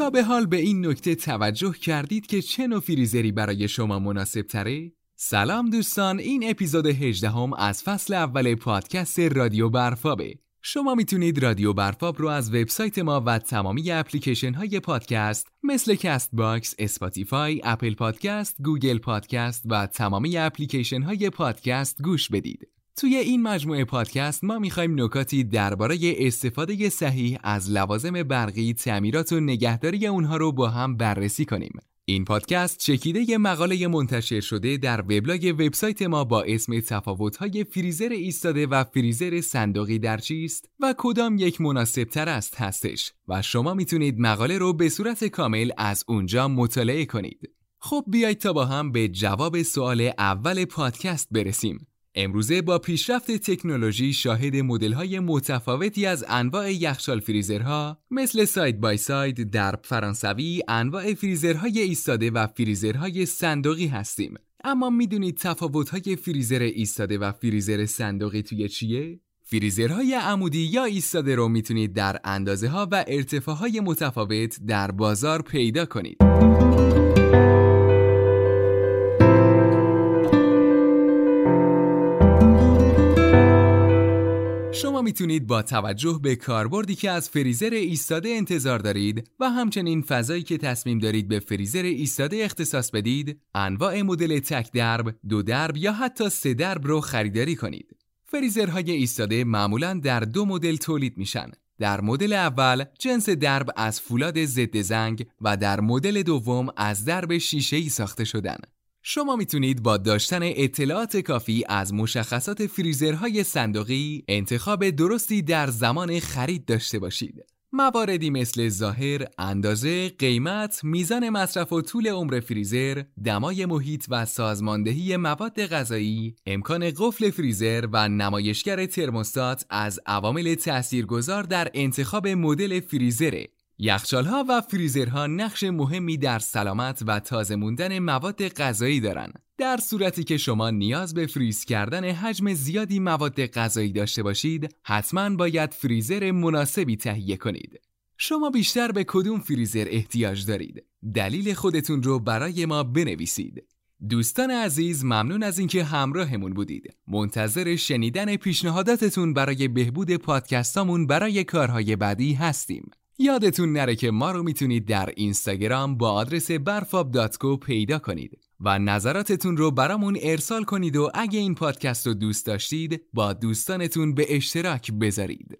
به حال به این نکته توجه کردید که چه نوع فریزری برای شما مناسب تره؟ سلام دوستان این اپیزود 18 هم از فصل اول پادکست رادیو برفآبه شما می‌تونید رادیو برفآب رو از وبسایت ما و تمامی اپلیکیشن های پادکست مثل کست باکس، اسپاتیفای، اپل پادکست، گوگل پادکست و تمامی اپلیکیشن های پادکست گوش بدید. توی این مجموعه پادکست ما می‌خوایم نکاتی درباره استفاده صحیح از لوازم برقی، تعمیرات و نگهداری اونها رو با هم بررسی کنیم. این پادکست چکیده یه مقاله منتشر شده در وبلاگ وبسایت ما با اسم تفاوت‌های فریزر ایستاده و فریزر صندوقی در چیست و کدام یک مناسب تر است هستش و شما می‌تونید مقاله رو به صورت کامل از اونجا مطالعه کنید. خب بیایید تا با هم به جواب سوال اول پادکست برسیم. امروزه با پیشرفت تکنولوژی شاهد های متفاوتی از انواع یخچال فریزرها مثل ساید بای ساید، درب فرانسوی، انواع فریزرهای ایستاده و فریزرهای صندوقی هستیم. اما می‌دونید های فریزر ایستاده و فریزر صندوقی توی چیه؟ فریزرهای عمودی یا ایستاده رو می‌تونید در اندازه ها و ارتفاع های متفاوت در بازار پیدا کنید. می‌تونید با توجه به کاربردی که از فریزر ایستاده انتظار دارید و همچنین فضایی که تصمیم دارید به فریزر ایستاده اختصاص بدید، انواع مدل تک درب، دو درب یا حتی سه درب رو خریداری کنید. فریزرهای ایستاده معمولا در دو مدل تولید میشن. در مدل اول جنس درب از فولاد ضد زنگ و در مدل دوم از درب شیشه‌ای ساخته شدن. شما می‌تونید با داشتن اطلاعات کافی از مشخصات فریزرهای صندوقی انتخاب درستی در زمان خرید داشته باشید. مواردی مثل ظاهر، اندازه، قیمت، میزان مصرف و طول عمر فریزر، دمای محیط و سازماندهی مواد غذایی، امکان قفل فریزر و نمایشگر ترموستات از عوامل تاثیرگذار در انتخاب مدل فریزره یخچالها و فریزرها نقش مهمی در سلامت و تازه موندن مواد غذایی دارند. در صورتی که شما نیاز به فریز کردن حجم زیادی مواد غذایی داشته باشید، حتما باید فریزر مناسبی تهیه کنید. شما بیشتر به کدوم فریزر احتیاج دارید؟ دلیل خودتون رو برای ما بنویسید. دوستان عزیز ممنون از اینکه همراهمون بودید. منتظر شنیدن پیشنهاداتتون برای بهبود پادکستامون برای کارهای بعدی هستیم. یادتون نره که ما رو می‌تونید در اینستاگرام با آدرس برفاب پیدا کنید و نظراتتون رو برامون ارسال کنید و اگه این پادکست رو دوست داشتید با دوستانتون به اشتراک بذارید.